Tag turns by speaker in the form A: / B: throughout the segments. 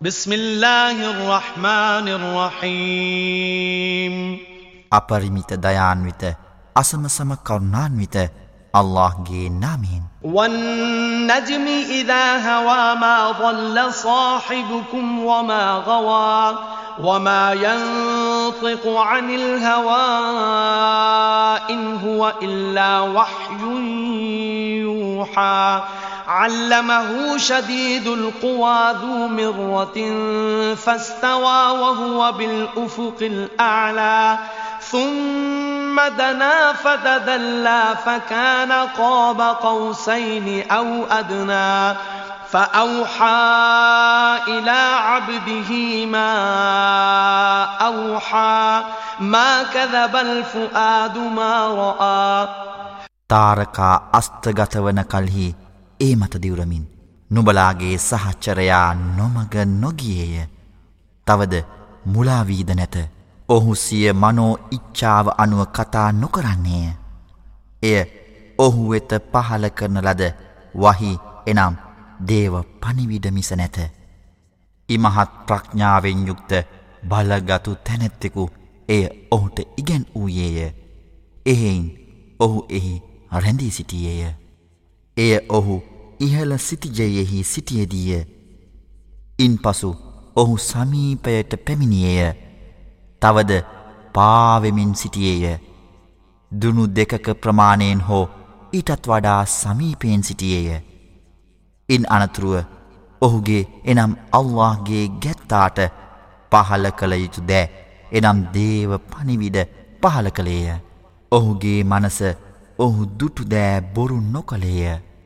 A: بسم الله الرحمن الرحيم سم كرنان ويت الله جي نامين والنجم إذا هوى ما ضل صاحبكم وما غوى وما ينطق عن الهوى إن هو إلا وحي يوحى علمه شديد القوى ذو مرة فاستوى وهو بالأفق الأعلى ثم دنا فتدلى فكان قاب قوسين أو أدنى فأوحى إلى عبده ما أوحى ما كذب الفؤاد ما رأى تارك අස්තගත වන ඒ මත දිවුරමින් නුබලාගේ සහච්චරයා නොමග නොගියේය තවද මුලාවීද නැත ඔහු සිය මනෝ ඉච්ඡාව අනුව කතා නොකරන්නේය එය ඔහු වෙත පහල කරන ලද වහි එනම් දේව පනිවිඩමිස නැත ඉමහත් ප්‍රඥාවෙන් යුක්ත බලගතු තැනැත්තෙකු එය ඔහුට ඉගැන් වූයේය එහෙයින් ඔහු එහි රැඳී සිටියේය එය ඔහු ඉහළ සිටිජයෙහි සිටියදීය ඉන් පසු ඔහු සමීපයට පැමිණියය තවද පාවෙමින් සිටියේය දුනු දෙකක ප්‍රමාණයෙන් හෝ ඊටත් වඩා සමීපයෙන් සිටියේය ඉන් අනතුරුව ඔහුගේ එනම් අල්لهගේ ගැත්තාට පහල කළ යුතු දෑ එනම් දේව පනිවිඩ පහල කළේය ඔහුගේ මනස ඔහු දුටුදෑ බොරු නොකළේය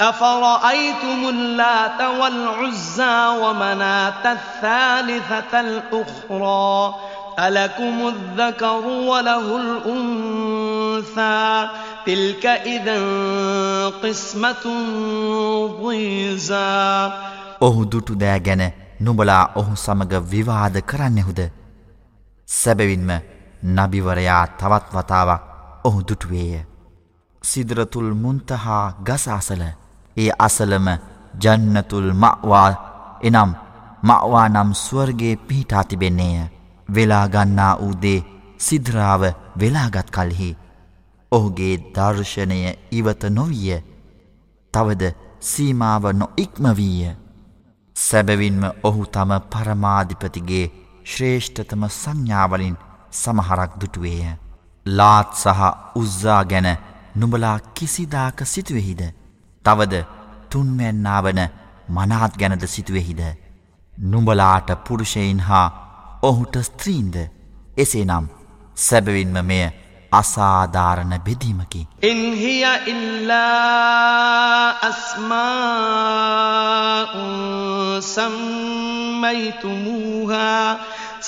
A: أفرأيتم اللات والعزى ومناة الثالثة الأخرى ألكم الذكر وله الأنثى تلك إذا قسمة ضيزى ඔහු දුටු දෑ ගැන නුඹලා ඔහු සමග විවාද කරන්නෙහුද සැබවින්ම නබිවරයා තවත් වතාවක් ඔහු දුටුවේය සිදරතුල් මුන්තහා ගසාසල ඒ අසලම ජන්නතුල් මවා එනම් මවා නම් ස්වර්ගේ පිහිටා තිබෙන්නේය වෙලාගන්නා වූදේ සිද්‍රාව වෙලාගත් කල්හි ඔහුගේ දර්ශනය ඉවත නොවිය තවද සීමාව නො ඉක්මවීය සැබවින්ම ඔහු තම පරමාධිපතිගේ ශ්‍රේෂ්ඨතම සංඥාවලින් සමහරක් දුටුවේය ලාත් සහ උස්සා ගැන නුඹලා කිසිදාක සිතුවෙහිද තවද තුන්මැන්නාවන මනාත් ගැනද සිතුවෙහිද. නුඹලාට පුරුෂයින් හා ඔහුට ස්ත්‍රීන්ද එසේනම් සැබවින්ම මෙය අසාධාරණ බෙදීමකි. ඉන්හිය ඉල්ලා අස්මාඋන් සම්මයිතුමූහා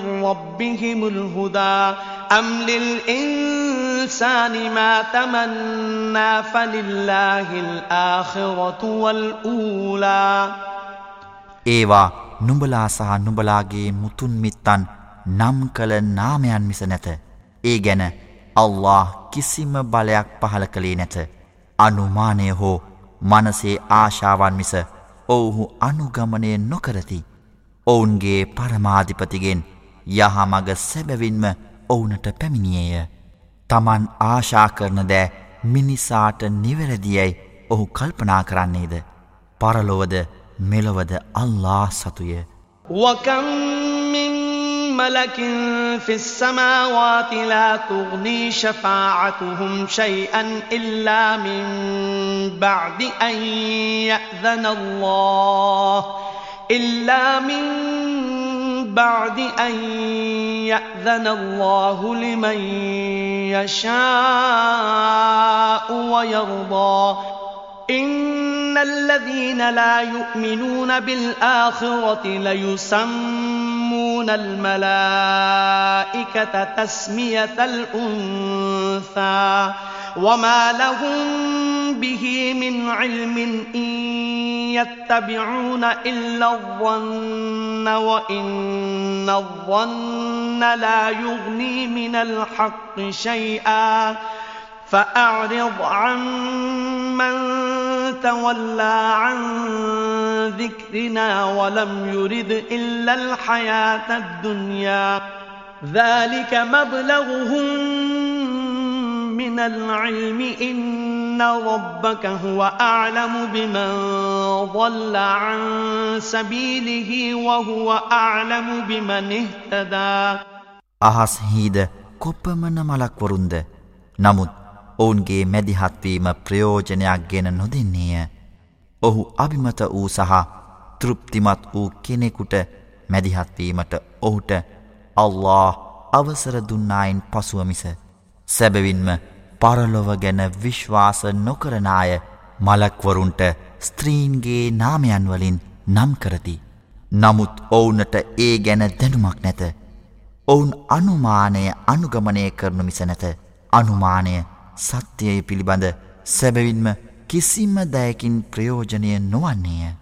A: من ربهم الهدى أم للإنسان ما تمنى فلله الآخرة والأولى ඒවා නුඹලා සහ නුඹලාගේ මුතුන් මිත්තන් නම් කළ නාමයන් මිස නැත. ඒ ගැන අල්له කිසිම බලයක් පහල කළේ නැත. අනුමානය හෝ මනසේ ආශාවන් මිස ඔවුහු අනුගමනය නොකරති. ඔවුන්ගේ පරමාධිපතිගෙන් යහමග සැබවින්ම ඔවුනට පැමිණියය. තමන් ආශා කරන දෑ මිනිසාට නිවැරදියයි ඔහු කල්පනා කරන්නේද. පරලොවද මෙලොවද අල්ලා සතුය. وكممن ملك في السماوات لا تغني شفاعتهم شيئا إلا من بعد أن يأذن الله إلا من بعد أن يأذن الله لمن يشاء ويرضى إن الذين لا يؤمنون بالآخرة ليسمون الملائكة تسمية الأنثى وما لهم به من علم إن يتبعون إلا الظن وإن الظن لا يغني من الحق شيئا فأعرض عن من تولى عن ذكرنا ولم يرد إلا الحياة الدنيا ذلك مبلغهم من العلم إن ربك هو أعلم بمن ضل عن سبيله وهو أعلم بمن اهتدى අහස් හිද කොපමණ මලක් වරුන්ද නමුත් ඔවුන්ගේ මැදිහත්වීම ප්‍රයෝජනයක් ගෙන නොදෙන්නේය ඔහු අභිමත වූ සහ තෘප්තිමත් වූ කෙනෙකුට මැදිහත්වීමට ඔහුට අල්له අවසර දුන්නායින් පසුවමිස සැබවින්ම පරලොව ගැන විශ්වාස නොකරන අය මලක්වරුන්ට ස්ත්‍රීන්ගේ නාමයන් වලින් නම් කරති. නමුත් ඔවුනට ඒ ගැන දැනුමක් නැත. ඔවුන් අනුමානය අනුගමනය කරනු මිස නැත. අනුමානය සත්‍යය පිළිබඳ සැබවින්ම කිසිම දෑකින් ප්‍රයෝජනය නොවන්නේය.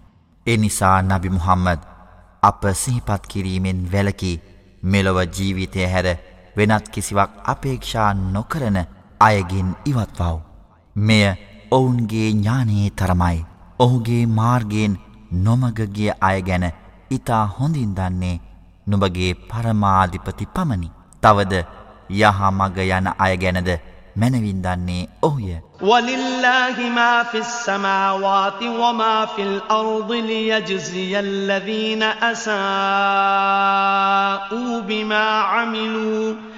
A: එනිසා නබි මුහම්මද අප සිහිපත් කිරීමෙන් වැලකි මෙලොව ජීවිතය හැර වෙනත් කිසිවක් අපේක්ෂා නොකරන අයගෙන් ඉවත්වව්. මෙය ඔවුන්ගේ ඥානයේ තරමයි. ඔහුගේ මාර්ගයෙන් නොමගගිය අය ගැන ඉතා හොඳින් දන්නේ නුබගේ පරමාධිපති පමණි. තවද යහමග යන අය ගැනද මැනවින් දන්නේ ඔහුය. ولله ما في السماوات وما في الأرض ليجزي الذين أساءوا بما عملوا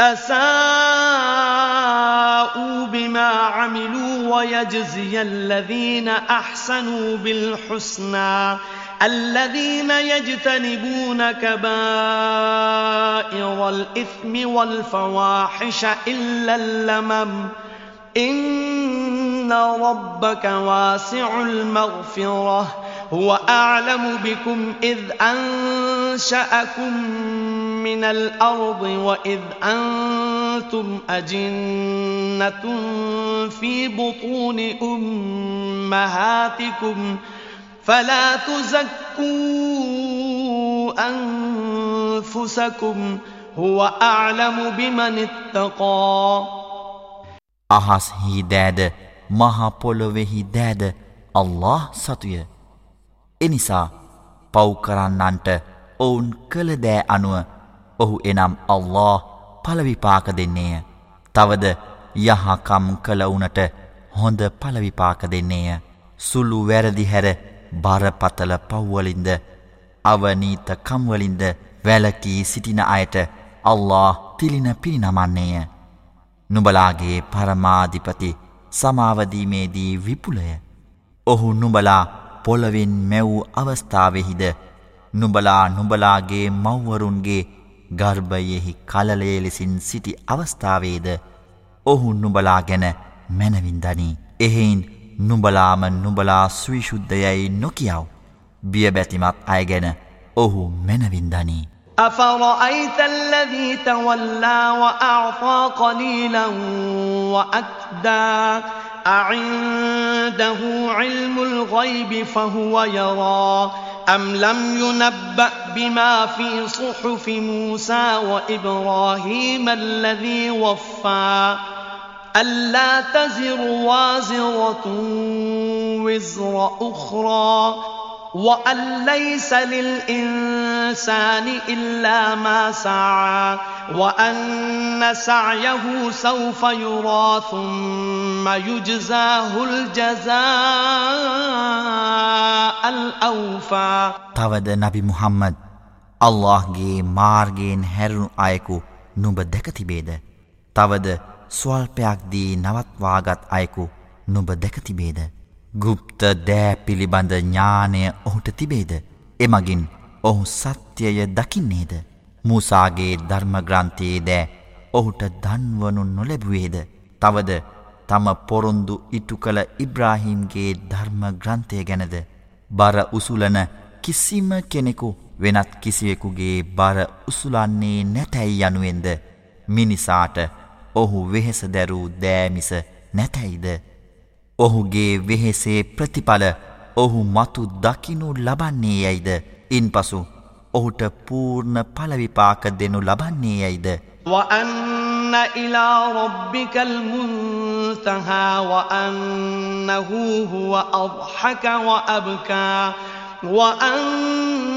A: أساءوا بما عملوا ويجزي الذين أحسنوا بالحسنى الذين يجتنبون كبائر الإثم والفواحش إلا اللمم إن ربك واسع المغفرة هو أعلم بكم إذ أنشأكم مِنَ الْأَرْضِ وَإِذْ أَنْتُمْ أَجِنَّةٌ فِي بُطُونِ أُمَّهَاتِكُمْ فَلَا تُزَكُّوا أَنفُسَكُمْ هُوَ أَعْلَمُ بِمَنِ اتَّقَى අහස් හි දෑද මහ පොළොවේහි داد الله ساتوية إنسا පව් කරන්නන්ට ඔවුන් කළ දෑ අනුව ඔහු එනම් අල්له පලවිපාක දෙන්නේය තවද යහකම් කළවුනට හොඳ පලවිපාක දෙන්නේය සුළු වැරදිහැර බරපතල පව්වලින්ද අවනීත කම්වලින්ද වැලකී සිටින අයට අල්له තිලින පිරිනමන්නේය නුබලාගේ පරමාධිපති සමාවදීමේදී විපුලය ඔහු නුබලා පොළවෙන් මැවූ අවස්ථාවෙහිද නුබලා නුබලාගේ මව්වරුන්ගේ ගර්භයෙහි කලලය ලෙසින් සිටි අවස්ථාවේද ඔහු නුබලා ගැන මැනවින්දනී එහෙයින් නුබලාම නුබලා ස්විශුද්ධයයි නොකියාව බියබැතිමත් අයගැන ඔහු මැනවින්දනී أفرأيت الذي تولى وأعطى قليلا وأكدى أعنده علم الغيب فهو يرى أم لم ينبأ بما في صحف موسى وإبراهيم الذي وفى ألا تزر وازرة وزر أخرى وأن ليس للإنسان إلا ما سعى وأن سعيه سوف يرى ثم يجزاه الجزاء الأوفى තවද نبي محمد අල්لهගේ මාර්ගයෙන් හැරුණු අයෙකු නුඹ දැකතිබේද තවද ස්වල්පයක් දී නවත්වාගත් අයෙකු නුඹ දැකතිබේද ගුප්ත දෑ පිළිබඳ ඥානය ඔහුට තිබේද එමගින් ඔහු සත්‍යය දකින්නේද මූසාගේ ධර්මග්‍රන්ථයේ දෑ ඔහුට දන්වනු නොලැබුවේද තවද තම පොරොන්දු ඉටු කළ ඉබ්‍රාහිම්ගේ ධර්ම ග්‍රන්ථය ගැනද බර උසුලන කිසිම කෙනෙකු වෙනත් කිසිවෙකුගේ බර උසුලන්නේ නැතැයි යනුවෙන්ද මිනිසාට ඔහු වෙහෙස දැරූ දෑමිස නැතැයිද ඔහුගේ වෙහෙසේ ප්‍රතිඵල ඔහු මතු දකිනු ලබන්නේ යැයිද ඉන් පසු ඔහුට පූර්ණ පලවිපාක දෙනු ලබන්නේ යැයිද وأن إلى ربك المنتهى وأنه هو أضحك وأبكى وأن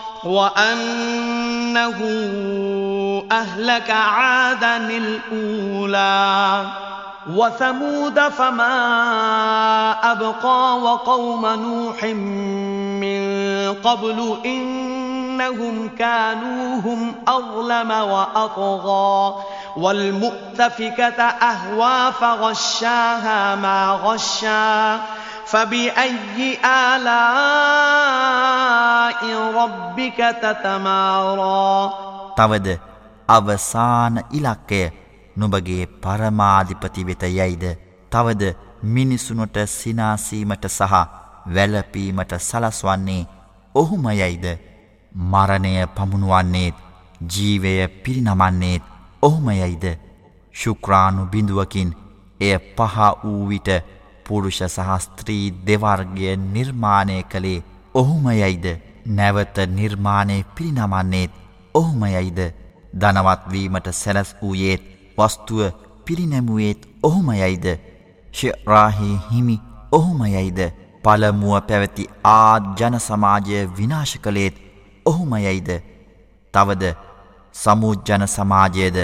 A: وأنه أهلك عادا الأولى وثمود فما أبقى وقوم نوح من قبل إنهم كانوا هم أظلم وأطغى والمؤتفكة أهوى فغشاها ما غشى فبأي آلاء ربك تتمارى තවද අවසාන ඉලක්කය නුඹගේ පරමාධිපති වෙත යයිද තවද මිනිසුනට සිනාසීමට සහ වැළපීමට සලස්වන්නේ ඔහුම යයිද මරණය පමුණුවන්නේත් ජීවය පිරිනමන්නේත් ඔහුම යයිද ශුක්‍රාණු බිඳුවකින් එය පහ වූ විට පුරුෂ සහ ස්ත්‍රී දෙවර්ගය නිර්මාණය කළේ ඔහුමයයිද නැවත නිර්මාණය පිරිනමන්නේත් ඔහුමයයිද ධනවත්වීමට සැලැස් වූයේත් වස්තුව පිරිනැමුවේත් ඔහුමයයිද ශරාහි හිමි ඔහුමයයිද පළමුුව පැවැති ආත් ජනසමාජය විනාශ කළේත් ඔහුමයයිද තවද සමූජ්ජන සමාජයද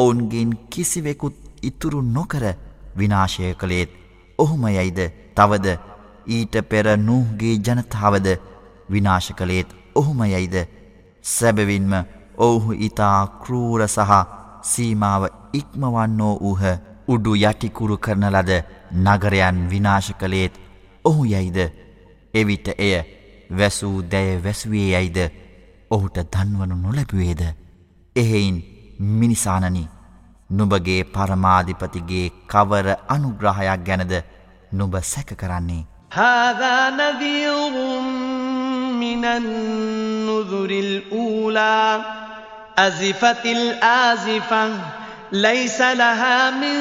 A: ඔවුන්ගින් කිසිවෙකුත් ඉතුරු නොකර විනාශය කළේත් ඔහුම යයිද තවද ඊට පෙර නූහගේ ජනතාවද විනාශ කළේත් ඔහුම යයිද සැබවින්ම ඔවුහු ඉතා කරූර සහ සීමාව ඉක්මවන්නෝ වූහ උඩු යටිකුරු කරන ලද නගරයන් විනාශ කළේත් ඔහු යයිද එවිට එය වැසූ දැය වැසුවේ යයිද ඔහුට දන්වනු නොලැබුවේද එහෙයින් මිනිසානනිි නුබගේ පරමාධිපතිගේ කවර අනුග්‍රහයක් ගැනද නුබ සැක කරන්නේ. හාදානදියවුම් මිනන්නුදුරිල් ඌලා අසිෆතිල් ආසිිෆං ලයිසලහාමින්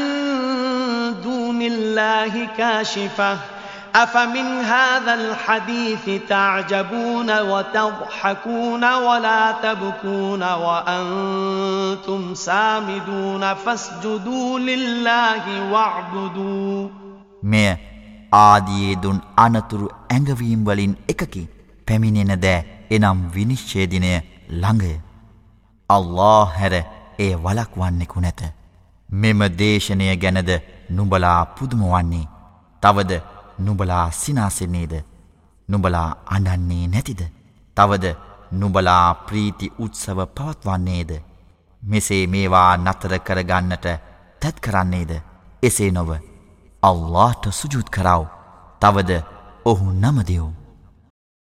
A: දූනිල්ලාහිකාශිෆා أفمن هذا الحديث تعجبون وتضحكون ولا تبكون وأنتم سامدون فاسجدوا لله واعبدوا මෙය ආදියේ දුන් අනතුරු ඇඟවීම් වලින් එකකි පැමිණෙන දෑ එනම් විනිශ්චය දිනය ළඟය අල්ලා හැර ඒ වලක්වන්නෙකු නැත මෙම දේශනය ගැනද නුඹලා පුදුම වන්නේ තවද නුබලා සිනාසෙන්නේද නුබලා අඩන්නේ නැතිද තවද නුබලා ප්‍රීති උත්සව පවත්වන්නේද මෙසේ මේවා නතර කරගන්නට තැත් කරන්නේද එසේ නොව අල්لهට සුජුත් කරාව තවද ඔහු නමදයෝ